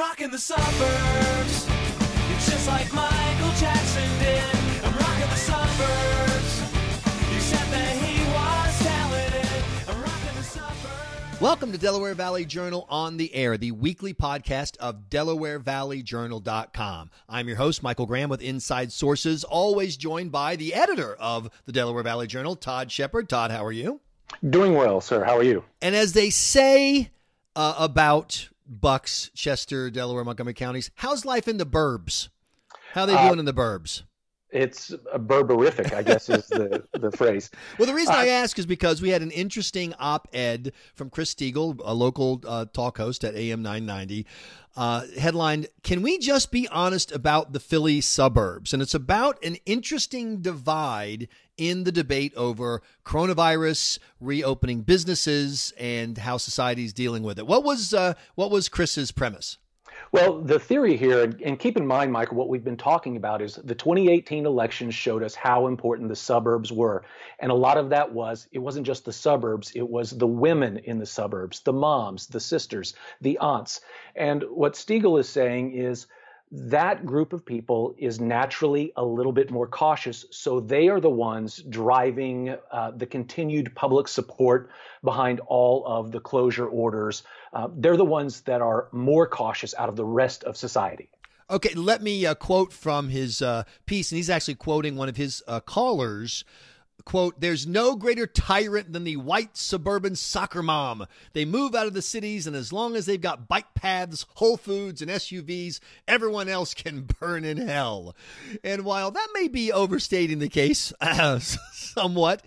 rocking the suburbs. It's just like Michael Jackson did. I'm rocking the suburbs. Except that he was talented. I'm rocking the suburbs. Welcome to Delaware Valley Journal on the Air, the weekly podcast of DelawareValleyJournal.com. I'm your host, Michael Graham, with Inside Sources, always joined by the editor of the Delaware Valley Journal, Todd Shepard. Todd, how are you? Doing well, sir. How are you? And as they say uh, about Bucks, Chester, Delaware, Montgomery counties, how's life in the burbs? How are they Uh, doing in the burbs? It's a burberific, I guess, is the, the phrase. Well, the reason I Uh, ask is because we had an interesting op-ed from Chris Stigall, a local uh, talk host at AM 990, uh, headlined, Can We Just Be Honest About the Philly Suburbs? And it's about an interesting divide in the debate over coronavirus, reopening businesses, and how society's dealing with it. What was, uh, what was Chris's premise? Well, the theory here, and keep in mind, Michael, what we've been talking about is the 2018 elections showed us how important the suburbs were. And a lot of that was, it wasn't just the suburbs, it was the women in the suburbs, the moms, the sisters, the aunts. And what Stigall is saying is, that group of people is naturally a little bit more cautious. So they are the ones driving uh, the continued public support behind all of the closure orders. Uh, they're the ones that are more cautious out of the rest of society. Okay, let me uh, quote from his uh, piece, and he's actually quoting one of his uh, callers. Quote, there's no greater tyrant than the white suburban soccer mom. They move out of the cities, and as long as they've got bike paths, Whole Foods, and SUVs, everyone else can burn in hell. And while that may be overstating the case somewhat,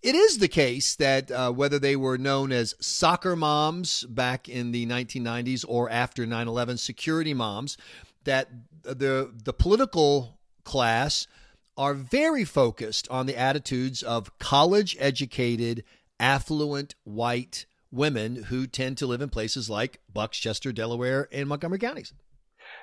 it is the case that uh, whether they were known as soccer moms back in the 1990s or after 9 11 security moms, that the, the political class are very focused on the attitudes of college educated, affluent white women who tend to live in places like Bucks, Chester, Delaware, and Montgomery counties.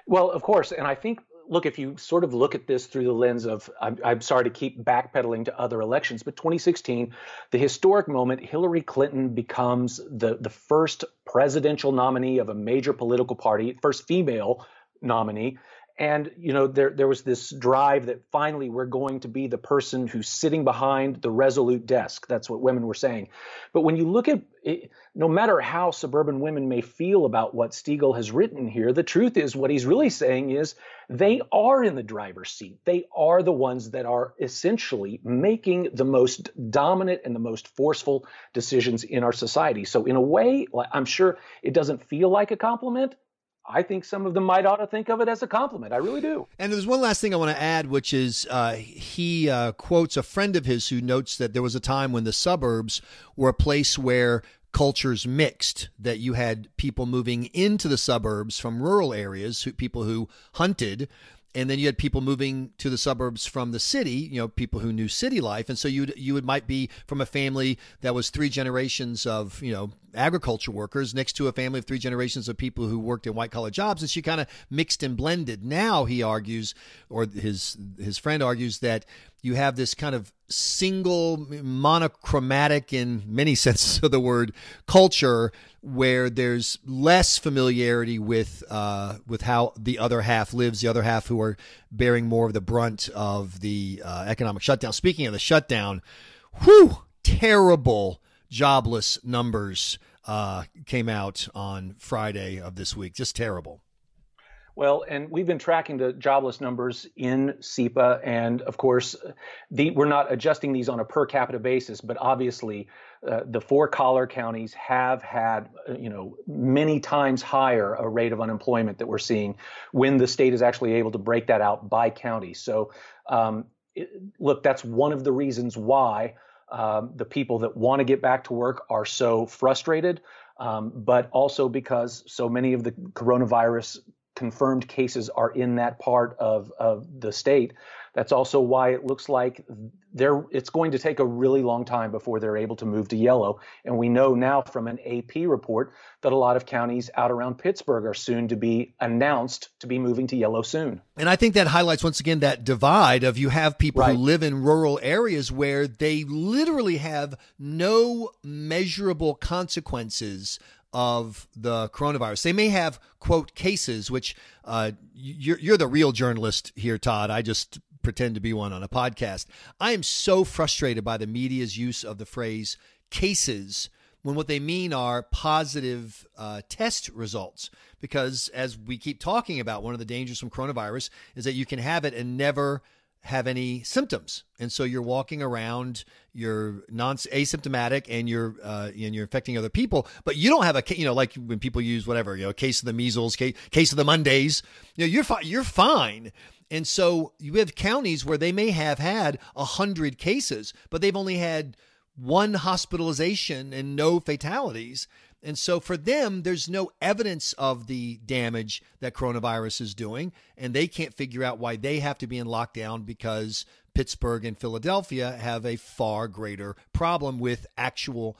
Well, of course. And I think, look, if you sort of look at this through the lens of, I'm, I'm sorry to keep backpedaling to other elections, but 2016, the historic moment, Hillary Clinton becomes the, the first presidential nominee of a major political party, first female nominee. And you know there there was this drive that finally we're going to be the person who's sitting behind the resolute desk. That's what women were saying. But when you look at it, no matter how suburban women may feel about what Stigall has written here, the truth is what he's really saying is they are in the driver's seat. They are the ones that are essentially making the most dominant and the most forceful decisions in our society. So in a way, I'm sure it doesn't feel like a compliment. I think some of them might ought to think of it as a compliment. I really do. And there's one last thing I want to add, which is uh, he uh, quotes a friend of his who notes that there was a time when the suburbs were a place where cultures mixed, that you had people moving into the suburbs from rural areas, who, people who hunted. And then you had people moving to the suburbs from the city, you know, people who knew city life, and so you you would might be from a family that was three generations of you know agriculture workers next to a family of three generations of people who worked in white collar jobs, and she kind of mixed and blended. Now he argues, or his his friend argues that you have this kind of single monochromatic in many senses of the word culture where there's less familiarity with uh, with how the other half lives, the other half who are bearing more of the brunt of the uh, economic shutdown. Speaking of the shutdown, whew, terrible jobless numbers uh, came out on Friday of this week. Just terrible. Well, and we've been tracking the jobless numbers in SEPA, and of course, the, we're not adjusting these on a per capita basis, but obviously, uh, the four collar counties have had, uh, you know, many times higher a rate of unemployment that we're seeing when the state is actually able to break that out by county. So, um, it, look, that's one of the reasons why um, the people that want to get back to work are so frustrated, um, but also because so many of the coronavirus confirmed cases are in that part of, of the state. That's also why it looks like they're, it's going to take a really long time before they're able to move to yellow. And we know now from an AP report that a lot of counties out around Pittsburgh are soon to be announced to be moving to yellow soon. And I think that highlights once again that divide of you have people Right. who live in rural areas where they literally have no measurable consequences of the coronavirus. They may have quote cases, which uh, you're, you're the real journalist here, Todd. I just pretend to be one on a podcast. I am so frustrated by the media's use of the phrase cases when what they mean are positive uh, test results. Because as we keep talking about, one of the dangers from coronavirus is that you can have it and never have any symptoms, and so you're walking around, you're non asymptomatic, and you're uh, and you're infecting other people, but you don't have a you know like when people use whatever you know case of the measles, case, case of the Mondays, you know you're fi- you're fine. And so you have counties where they may have had a hundred cases, but they've only had one hospitalization and no fatalities. And so for them, there's no evidence of the damage that coronavirus is doing. And they can't figure out why they have to be in lockdown because Pittsburgh and Philadelphia have a far greater problem with actual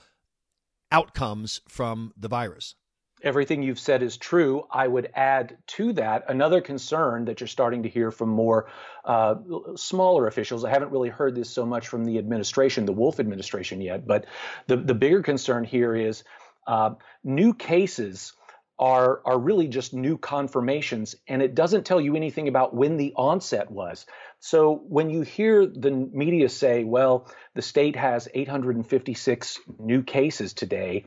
outcomes from the virus everything you've said is true. I would add to that another concern that you're starting to hear from more uh, smaller officials. I haven't really heard this so much from the administration, the Wolf administration yet, but the, the bigger concern here is uh, new cases are, are really just new confirmations, and it doesn't tell you anything about when the onset was. So when you hear the media say, well, the state has 856 new cases today,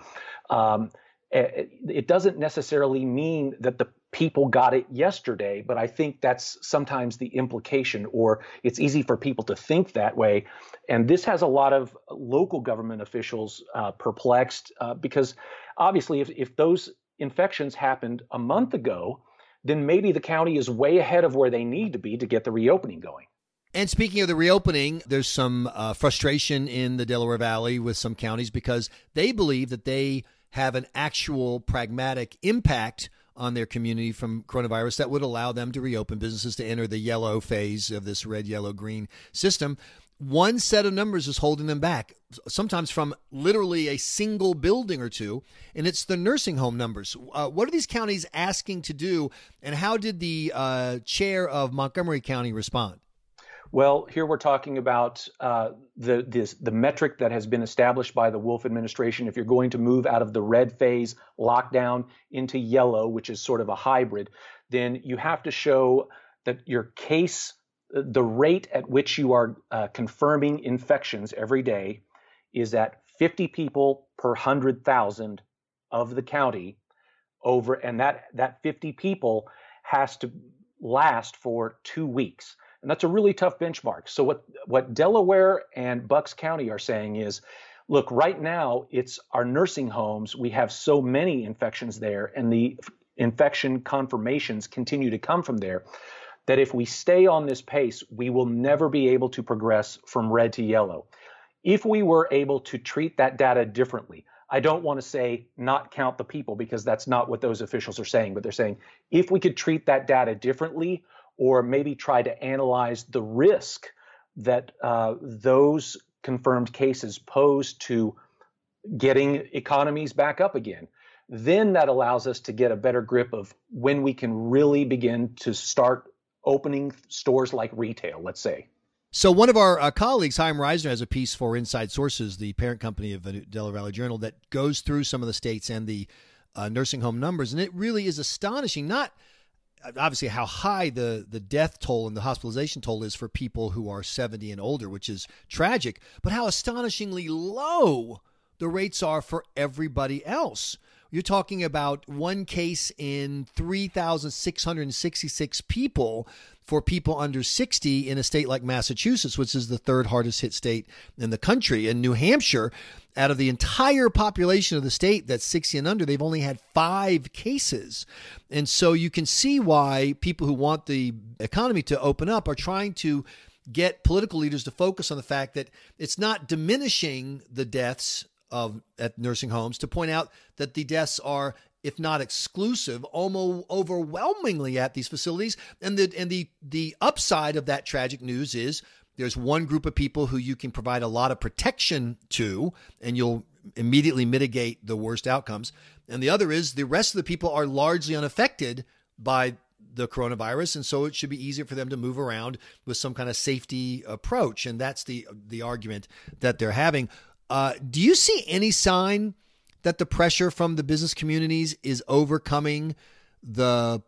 um, it doesn't necessarily mean that the people got it yesterday, but I think that's sometimes the implication, or it's easy for people to think that way. And this has a lot of local government officials uh, perplexed uh, because obviously, if, if those infections happened a month ago, then maybe the county is way ahead of where they need to be to get the reopening going. And speaking of the reopening, there's some uh, frustration in the Delaware Valley with some counties because they believe that they have an actual pragmatic impact on their community from coronavirus that would allow them to reopen businesses to enter the yellow phase of this red, yellow, green system. One set of numbers is holding them back, sometimes from literally a single building or two, and it's the nursing home numbers. Uh, what are these counties asking to do, and how did the uh, chair of Montgomery County respond? Well, here we're talking about uh, the this, the metric that has been established by the Wolf administration. If you're going to move out of the red phase lockdown into yellow, which is sort of a hybrid, then you have to show that your case, the rate at which you are uh, confirming infections every day, is at 50 people per 100,000 of the county over, and that that 50 people has to last for two weeks. And that's a really tough benchmark. So what what Delaware and Bucks County are saying is, look, right now it's our nursing homes. We have so many infections there, and the infection confirmations continue to come from there. That if we stay on this pace, we will never be able to progress from red to yellow. If we were able to treat that data differently, I don't want to say not count the people because that's not what those officials are saying, but they're saying if we could treat that data differently, or maybe try to analyze the risk that uh, those confirmed cases pose to getting economies back up again. Then that allows us to get a better grip of when we can really begin to start opening stores like retail, let's say. So one of our uh, colleagues, Chaim Reisner, has a piece for Inside Sources, the parent company of the Delaware Valley Journal, that goes through some of the states and the uh, nursing home numbers, and it really is astonishing. Not obviously how high the the death toll and the hospitalization toll is for people who are 70 and older, which is tragic, but how astonishingly low the rates are for everybody else. You're talking about one case in 3,666 people for people under 60 in a state like Massachusetts, which is the third hardest hit state in the country. In New Hampshire, out of the entire population of the state that's 60 and under, they've only had five cases. And so you can see why people who want the economy to open up are trying to get political leaders to focus on the fact that it's not diminishing the deaths of at nursing homes to point out that the deaths are if not exclusive, almost overwhelmingly at these facilities. And the and the the upside of that tragic news is there's one group of people who you can provide a lot of protection to, and you'll immediately mitigate the worst outcomes. And the other is the rest of the people are largely unaffected by the coronavirus, and so it should be easier for them to move around with some kind of safety approach. And that's the the argument that they're having. Uh, do you see any sign that the pressure from the business communities is overcoming the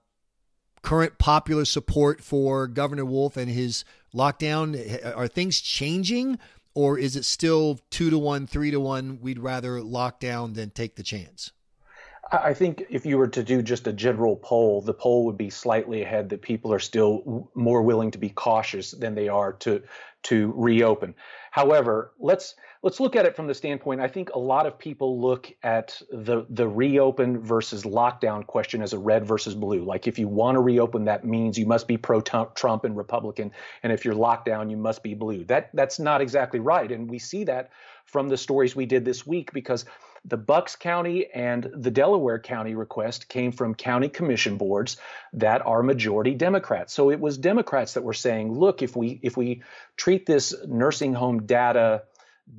current popular support for Governor Wolf and his lockdown? Are things changing, or is it still two to one, three to one? We'd rather lock down than take the chance. I think if you were to do just a general poll, the poll would be slightly ahead that people are still more willing to be cautious than they are to to reopen. However, let's let's look at it from the standpoint. I think a lot of people look at the the reopen versus lockdown question as a red versus blue. Like if you want to reopen, that means you must be pro Trump and Republican, and if you're locked down, you must be blue. That that's not exactly right, and we see that from the stories we did this week because the Bucks County and the Delaware County request came from county commission boards that are majority Democrats. So it was Democrats that were saying, look, if we if we treat this nursing home data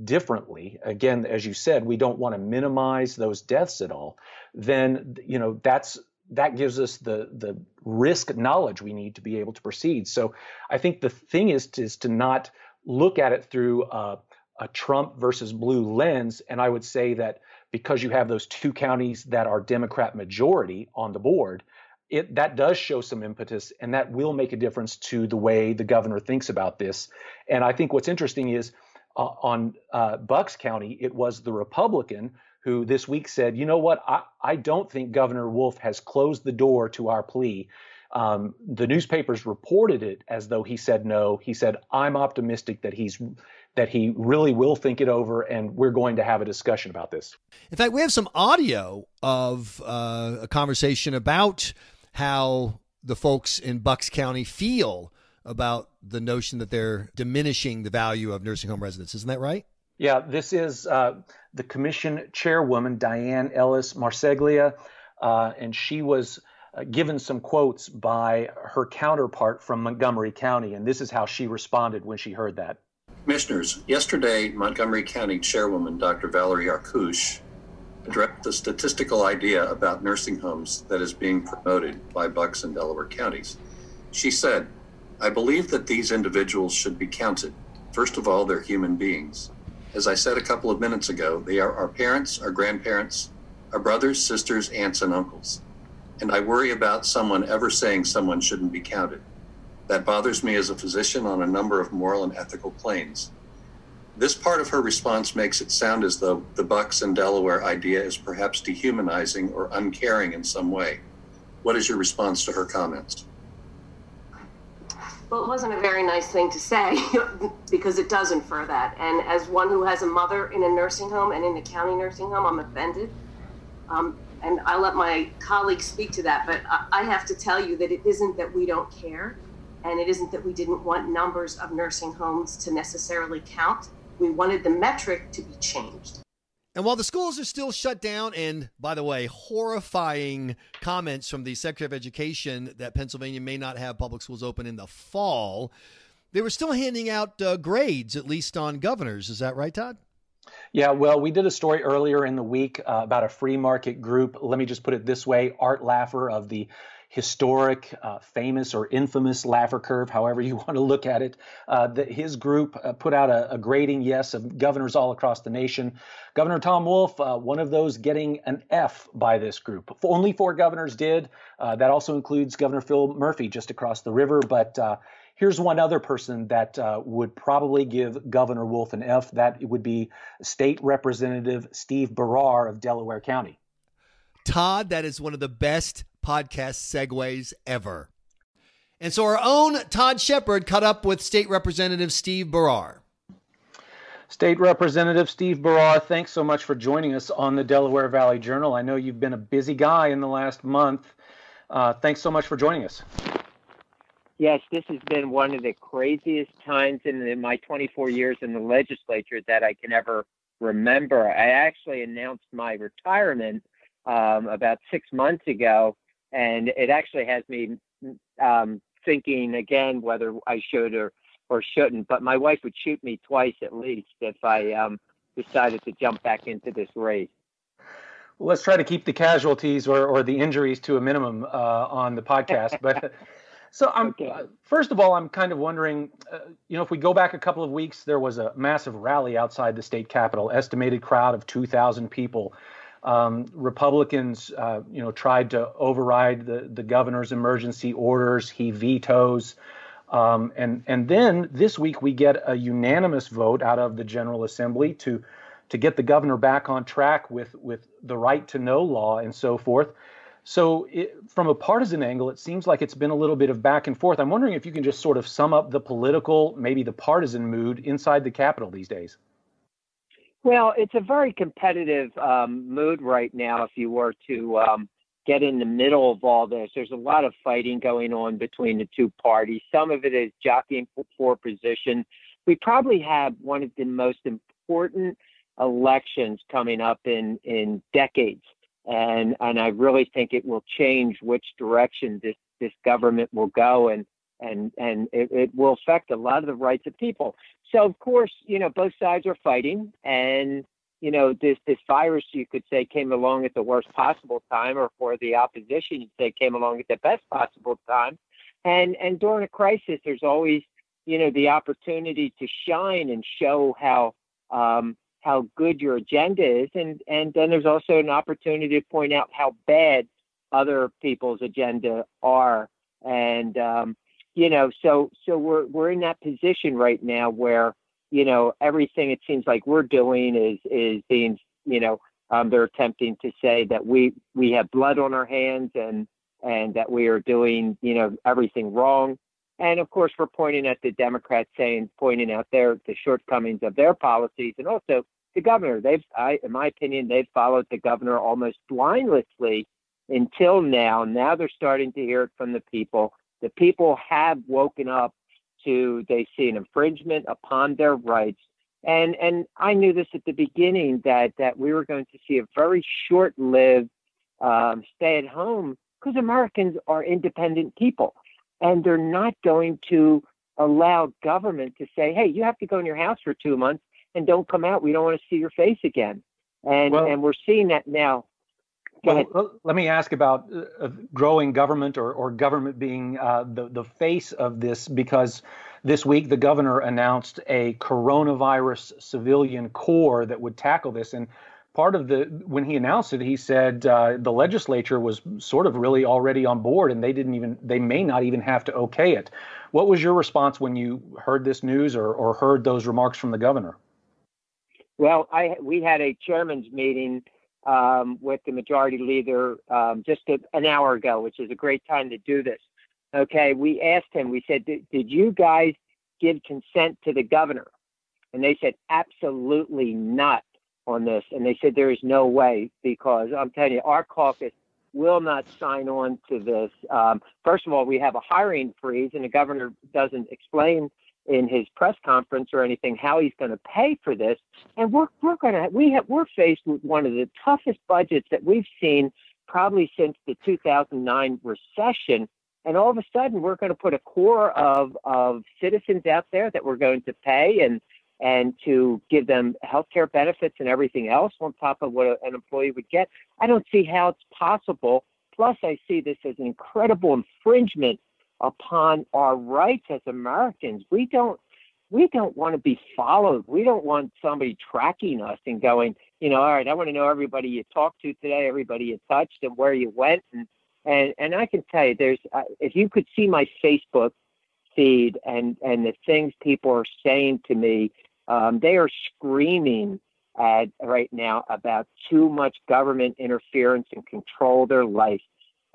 differently, again, as you said, we don't want to minimize those deaths at all, then you know that's that gives us the the risk knowledge we need to be able to proceed. So I think the thing is to, is to not look at it through a, a Trump versus blue lens. And I would say that because you have those two counties that are Democrat majority on the board, it that does show some impetus and that will make a difference to the way the governor thinks about this. And I think what's interesting is on uh, Bucks County, it was the Republican who this week said, you know what, I, I don't think Governor Wolf has closed the door to our plea. Um, the newspapers reported it as though he said no. He said, I'm optimistic that he's that he really will think it over and we're going to have a discussion about this. In fact, we have some audio of uh, a conversation about how the folks in Bucks County feel about the notion that they're diminishing the value of nursing home residents. Isn't that right? Yeah, this is uh, the commission chairwoman, Diane Ellis Marseglia, uh, and she was uh, given some quotes by her counterpart from Montgomery County, and this is how she responded when she heard that. Commissioners, yesterday Montgomery County Chairwoman Dr. Valerie Arkush addressed the statistical idea about nursing homes that is being promoted by Bucks and Delaware counties. She said, I believe that these individuals should be counted. First of all, they're human beings. As I said a couple of minutes ago, they are our parents, our grandparents, our brothers, sisters, aunts, and uncles. And I worry about someone ever saying someone shouldn't be counted. That bothers me as a physician on a number of moral and ethical planes. This part of her response makes it sound as though the Bucks and Delaware idea is perhaps dehumanizing or uncaring in some way. What is your response to her comments? Well, it wasn't a very nice thing to say because it does infer that. And as one who has a mother in a nursing home and in a county nursing home, I'm offended. Um, and I let my colleagues speak to that, but I have to tell you that it isn't that we don't care. And it isn't that we didn't want numbers of nursing homes to necessarily count. We wanted the metric to be changed. And while the schools are still shut down, and by the way, horrifying comments from the Secretary of Education that Pennsylvania may not have public schools open in the fall, they were still handing out uh, grades, at least on governors. Is that right, Todd? Yeah, well, we did a story earlier in the week uh, about a free market group. Let me just put it this way Art Laffer of the historic, uh, famous, or infamous Laffer curve, however you want to look at it. Uh, the, his group uh, put out a, a, grading yes of governors all across the nation. Governor Tom Wolf, uh, one of those getting an F by this group. Only four governors did. Uh, that also includes Governor Phil Murphy just across the river. But uh, here's one other person that would probably give Governor Wolf an F. That would be State Representative Steve Barrar of Delaware County. Todd, that is one of the best podcast segues ever. And so our own Todd Shepard caught up with State Representative Steve Barrar. State Representative Steve Barrar, thanks so much for joining us on the Delaware Valley Journal. I know you've been a busy guy in the last month. Uh, thanks so much for joining us. Yes, this has been one of the craziest times in, in my 24 years in the legislature that I can ever remember. I actually announced my retirement um, about six months ago, and it actually has me um, thinking again whether I should or or shouldn't. But my wife would shoot me twice at least if I um, decided to jump back into this race. Well, let's try to keep the casualties or, or the injuries to a minimum uh, on the podcast. But so I'm okay. uh, first of all, I'm kind of wondering, uh, you know, if we go back a couple of weeks, there was a massive rally outside the state capitol, estimated crowd of 2,000 people. Um, Republicans, uh, you know, tried to override the, the governor's emergency orders. He vetoes. Um, and and then this week we get a unanimous vote out of the General Assembly to to get the governor back on track with with the right to know law and so forth. So, it, from a partisan angle, it seems like it's been a little bit of back and forth. I'm wondering if you can just sort of sum up the political, maybe the partisan mood inside the Capitol these days. Well, it's a very competitive um, mood right now. If you were to um, get in the middle of all this, there's a lot of fighting going on between the two parties. Some of it is jockeying for, for position. We probably have one of the most important elections coming up in in decades and and I really think it will change which direction this this government will go, and and and it, it will affect a lot of the rights of people. So of course, you know, both sides are fighting, and you know, this this virus you could say came along at the worst possible time, or for the opposition, you'd say came along at the best possible time. And and during a crisis, there's always you know the opportunity to shine and show how um, how good your agenda is, and and then there's also an opportunity to point out how bad other people's agenda are, and um, you know, so so we're we're in that position right now where you know everything it seems like we're doing is is being you know um, they're attempting to say that we we have blood on our hands and and that we are doing you know everything wrong and of course, we're pointing at the Democrats saying, pointing out their the shortcomings of their policies, and also the governor. They've, I, in my opinion, they've followed the governor almost blindlessly until now. Now they're starting to hear it from the people. The people have woken up to they see an infringement upon their rights. And and I knew this at the beginning that that we were going to see a very short-lived um, stay at home because Americans are independent people and they're not going to allow government to say, hey, you have to go in your house for two months and don't come out. We don't want to see your face again. And Well- and we're seeing that now. Well, let me ask about uh, growing government or, or government being uh, the, the face of this because this week the governor announced a coronavirus civilian corps that would tackle this. And part of the, when he announced it, he said uh, the legislature was sort of really already on board and they didn't even, they may not even have to okay it. What was your response when you heard this news or, or heard those remarks from the governor? Well, I we had a chairman's meeting um, with the majority leader um, just a, an hour ago, which is a great time to do this. Okay, we asked him. We said, "Did you guys give consent to the governor?" And they said, "Absolutely not on this." And they said, "There is no way because I'm telling you, our caucus will not sign on to this. Um, first of all, we have a hiring freeze, and the governor doesn't explain." In his press conference or anything how he's going to pay for this. And we're we're going to we have we're faced with one of the toughest budgets that we've seen probably since the 2009 recession. And all of a sudden we're going to put a corps of of citizens out there that we're going to pay and and to give them health care benefits and everything else on top of what a, an employee would get. I don't see how it's possible. Plus i see this as an incredible infringement upon our rights as Americans. We don't we don't want to be followed. We don't want somebody tracking us and going, you know, all right, I want to know everybody you talked to today, everybody you touched, and where you went. And and and I can tell you, there's uh, if you could see my Facebook feed and and the things people are saying to me, um, they are screaming at right now about too much government interference and control their life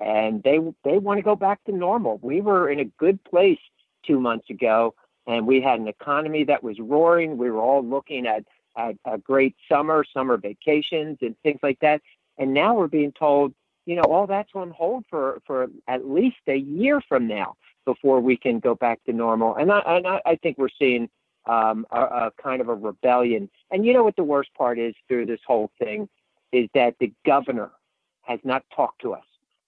and they they want to go back to normal. We were in a good place two months ago, and we had an economy that was roaring. We were all looking at, at a great summer, summer vacations, and things like that. And now we're being told, you know, all that's on hold for for at least a year from now before we can go back to normal. And I and I, I think we're seeing um, a, a kind of a rebellion. And you know what the worst part is through this whole thing is that the governor has not talked to us.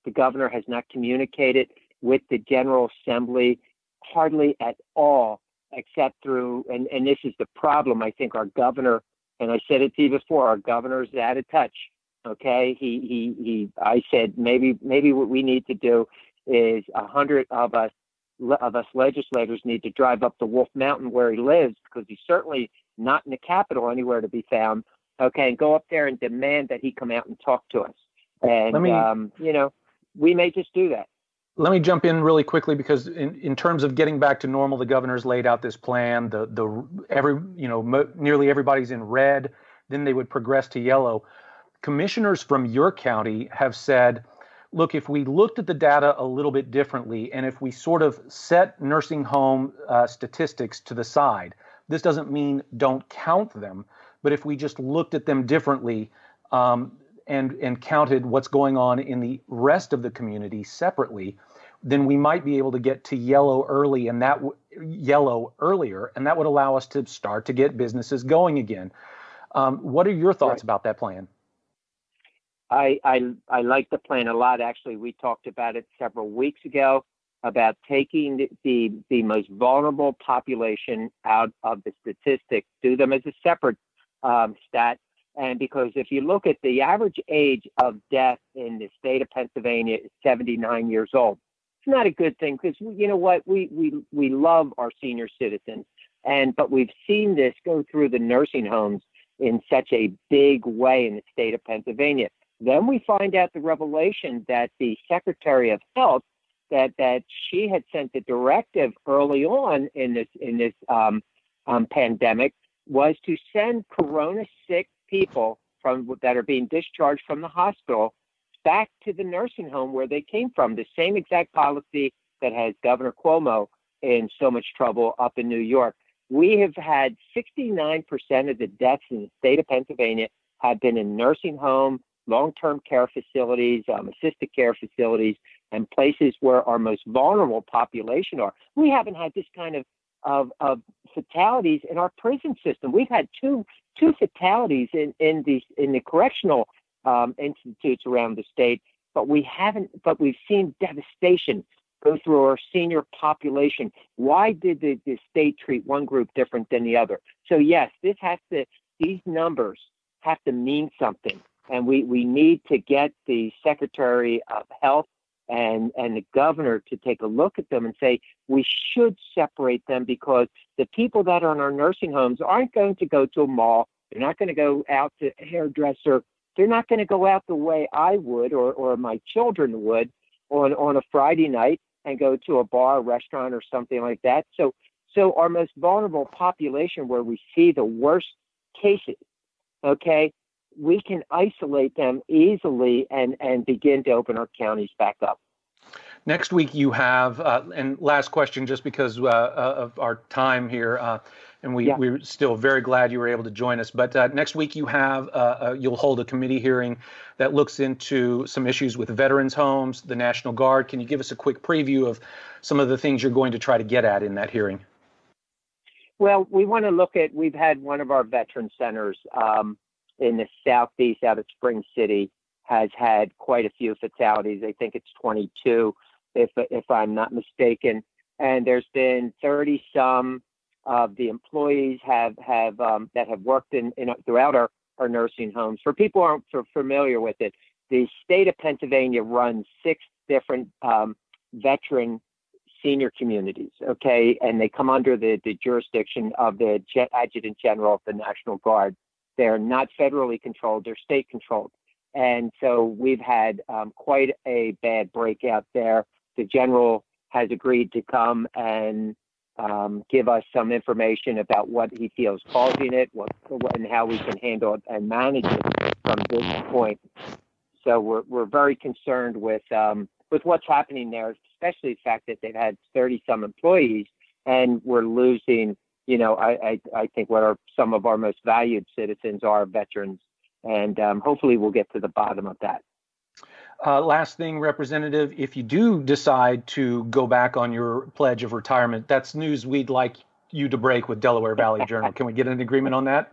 The governor has not communicated with the General Assembly hardly at all, except through, and, and this is the problem. I think our governor, and I said it to you before, our governor is out of touch. Okay. He, he, he, I said maybe, maybe what we need to do is a hundred of us, of us legislators need to drive up to Wolf Mountain where he lives because he's certainly not in the capital anywhere to be found Okay, and go up there and demand that he come out and talk to us. And Let me- um, you know, we may just do that. Let me jump in really quickly because in, in terms of getting back to normal, the governor's laid out this plan. The the every you know mo- nearly everybody's in red. Then they would progress to yellow. Commissioners from your county have said, look, if we looked at the data a little bit differently, and if we sort of set nursing home uh, statistics to the side, this doesn't mean don't count them, but if we just looked at them differently. Um, and, and counted what's going on in the rest of the community separately, then we might be able to get to yellow early and that w- yellow earlier, and that would allow us to start to get businesses going again. Um, what are your thoughts Right. about that plan? I, I I like the plan a lot. Actually, we talked about it several weeks ago about taking the, the, the most vulnerable population out of the statistics, do them as a separate um, stat. And because if you look at the average age of death in the state of Pennsylvania is 79 years old. It's not a good thing because you know what we we we love our senior citizens, and but we've seen this go through the nursing homes in such a big way in the state of Pennsylvania. Then we find out the revelation that the Secretary of Health that that she had sent the directive early on in this in this um, um, pandemic was to send corona sick people from that are being discharged from the hospital back to the nursing home where they came from. The same exact policy that has Governor Cuomo in so much trouble up in New York. We have had 69% of the deaths in the state of Pennsylvania have been in nursing home, long-term care facilities, um, assisted care facilities, and places where our most vulnerable population are. We haven't had this kind of of, of fatalities in our prison system. We've had two two fatalities in in the in the correctional um, institutes around the state, but we haven't. But we've seen devastation go through our senior population. Why did the, the state treat one group different than the other? So yes, this has to. These numbers have to mean something, and we we need to get the Secretary of Health and and the governor to take a look at them and say we should separate them because the people that are in our nursing homes aren't going to go to a mall. They're not going to go out to a hairdresser. They're not going to go out the way I would or or my children would on on a Friday night and go to a bar, restaurant, or something like that. So so our most vulnerable population, where we see the worst cases, okay, we can isolate them easily and and begin to open our counties back up. Next week you have, uh, and last question, just because uh, uh, of our time here, uh, and we Yeah. we're still very glad you were able to join us. But uh, next week you have, uh, uh, you'll hold a committee hearing that looks into some issues with veterans homes, the National Guard. Can you give us a quick preview of some of the things you're going to try to get at in that hearing? Well, we want to look at. We've had one of our veteran centers um, in the southeast, out of Spring City, has had quite a few fatalities. I think it's 22, if if I'm not mistaken. And there's been 30 some of the employees have have um, that have worked in, in throughout our, our nursing homes. For people who aren't familiar with it, the state of Pennsylvania runs six different um, veteran senior communities, okay, and they come under the, the jurisdiction of the Adjutant General of the National Guard. They're not federally controlled; they're state controlled, and so we've had um, quite a bad breakout there. The general has agreed to come and um, give us some information about what he feels causing it, what, and how we can handle it and manage it from this point. So we're we're very concerned with um, with what's happening there, especially the fact that they've had 30 some employees and we're losing. You know, I, I I think what are some of our most valued citizens are veterans, and um, hopefully we'll get to the bottom of that. Uh, last thing, Representative, if you do decide to go back on your pledge of retirement, that's news we'd like you to break with Delaware Valley Journal. Can we get an agreement on that?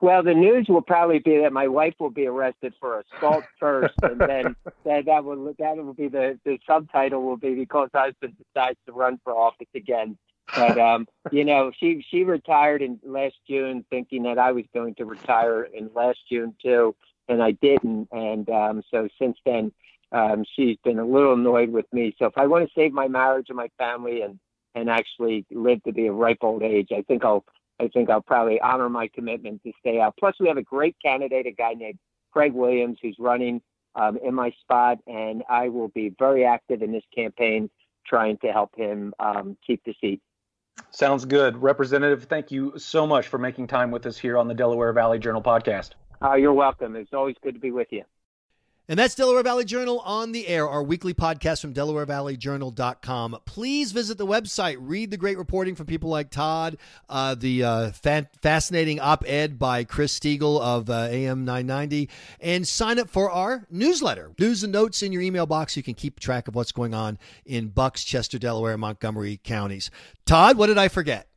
Well, the news will probably be that my wife will be arrested for assault first, and then that that will that will be the the subtitle will be because husband decides to run for office again. But um, you know, she she retired in last June, thinking that I was going to retire in last June too, and I didn't. And um, so since then, um, she's been a little annoyed with me. So if I want to save my marriage and my family and and actually live to be a ripe old age, I think I'll I think I'll probably honor my commitment to stay out. Plus, we have a great candidate, a guy named Craig Williams, who's running um, in my spot, and I will be very active in this campaign trying to help him um, keep the seat. Sounds good. Representative, thank you so much for making time with us here on the Delaware Valley Journal podcast. Uh, you're welcome. It's always good to be with you. And that's Delaware Valley Journal on the air, our weekly podcast from DelawareValleyJournal.com. Please visit the website, read the great reporting from people like Todd, uh, the uh, fa- fascinating op ed by Chris Stigall of uh, AM 990, and sign up for our newsletter. News and notes in your email box. You can keep track of what's going on in Bucks, Chester, Delaware, Montgomery counties. Todd, what did I forget?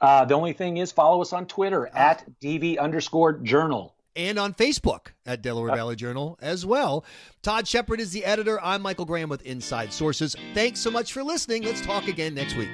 Uh, the only thing is follow us on Twitter at DV underscore journal. And on Facebook at Delaware uh, Valley Journal as well. Todd Shepard is the editor. I'm Michael Graham with Inside Sources. Thanks so much for listening. Let's talk again next week.